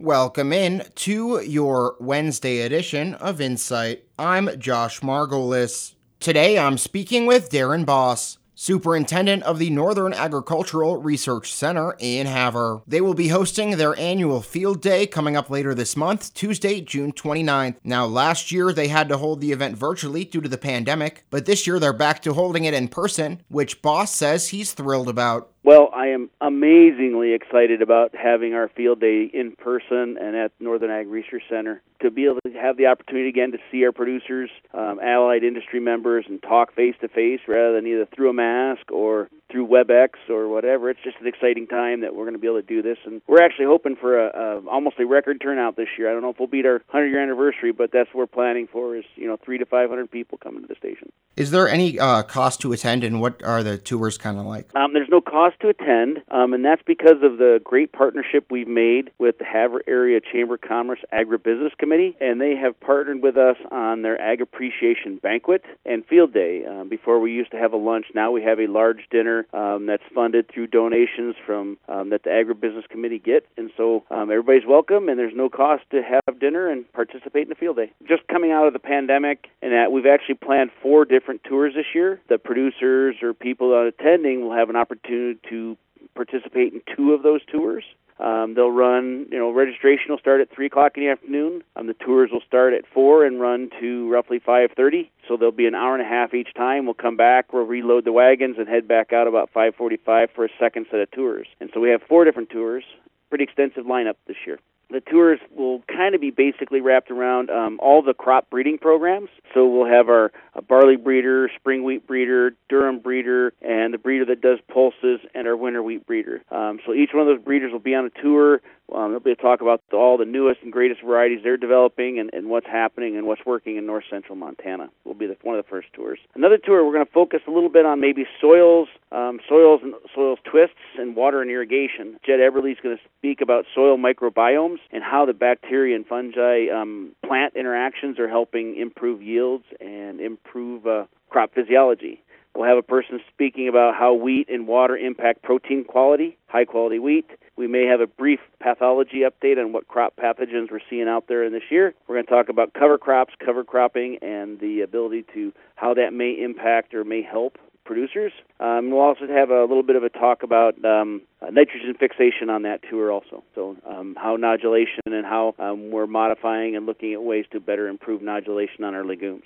Welcome in to your Wednesday edition of Insight. I'm Josh Margolis. Today I'm speaking with Darrin Boss, superintendent of the Northern Agricultural Research Center in Havre. They will be hosting their annual field day coming up later this month, Tuesday, June 29th. Now, last year they had to hold the event virtually due to the pandemic, but this year they're back to holding it in person, which Boss says he's thrilled about. Well, I am amazingly excited about having our field day in person and at Northern Ag Research Center to be able to have the opportunity again to see our producers, um, allied industry members, and talk face to face rather than either through a mask or WebEx or whatever. It's just an exciting time that we're going to be able to do this, and we're actually hoping for a, a almost a record turnout this year. I don't know if we'll beat our 100 year anniversary, but that's what we're planning for is you know three to 500 people coming to the station. Is there any uh, cost to attend, and what are the tours kind of like? Um, there's no cost to attend, um, and that's because of the great partnership we've made with the Havre Area Chamber of Commerce Agribusiness Committee, and they have partnered with us on their Ag Appreciation Banquet and Field Day. Um, before we used to have a lunch, now we have a large dinner um, that's funded through donations from um, that the Agribusiness Committee get, and so um, everybody's welcome, and there's no cost to have dinner and participate in the Field Day. Just coming out of the pandemic, and that we've actually planned four different different tours this year. The producers or people attending will have an opportunity to participate in two of those tours. Um, they'll run, you know, registration will start at three o'clock in the afternoon. Um, the tours will start at four and run to roughly five thirty. So there'll be an hour and a half each time. We'll come back, we'll reload the wagons, and head back out about five forty-five for a second set of tours. And so we have four different tours. Pretty extensive lineup this year the tours will kind of be basically wrapped around um, all the crop breeding programs. So we'll have our barley breeder, spring wheat breeder, durum breeder, and the breeder that does pulses, and our winter wheat breeder. Um, so each one of those breeders will be on a tour. Um, they'll be able to talk about all the newest and greatest varieties they're developing and, and what's happening and what's working in north central Montana. Will be the, one of the first tours. Another tour we're going to focus a little bit on maybe soils, um, soils and soils twists, and water and irrigation. Jed Eberly's going to speak about soil microbiomes and how the bacteria and fungi um, plant interactions are helping improve yields and improve uh, crop physiology. We'll have a person speaking about how wheat and water impact protein quality, high quality wheat. We may have a brief pathology update on what crop pathogens we're seeing out there in this year. We're going to talk about cover crops, cover cropping, and the ability to how that may impact or may help producers. Um, we'll also have a little bit of a talk about um, uh, nitrogen fixation on that tour also. So um, how nodulation and how um, we're modifying and looking at ways to better improve nodulation on our legumes.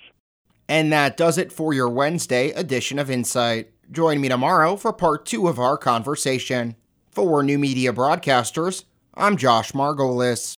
And that does it for your Wednesday edition of Insight. Join me tomorrow for part two of our conversation. For New Media Broadcasters, I'm Josh Margolis.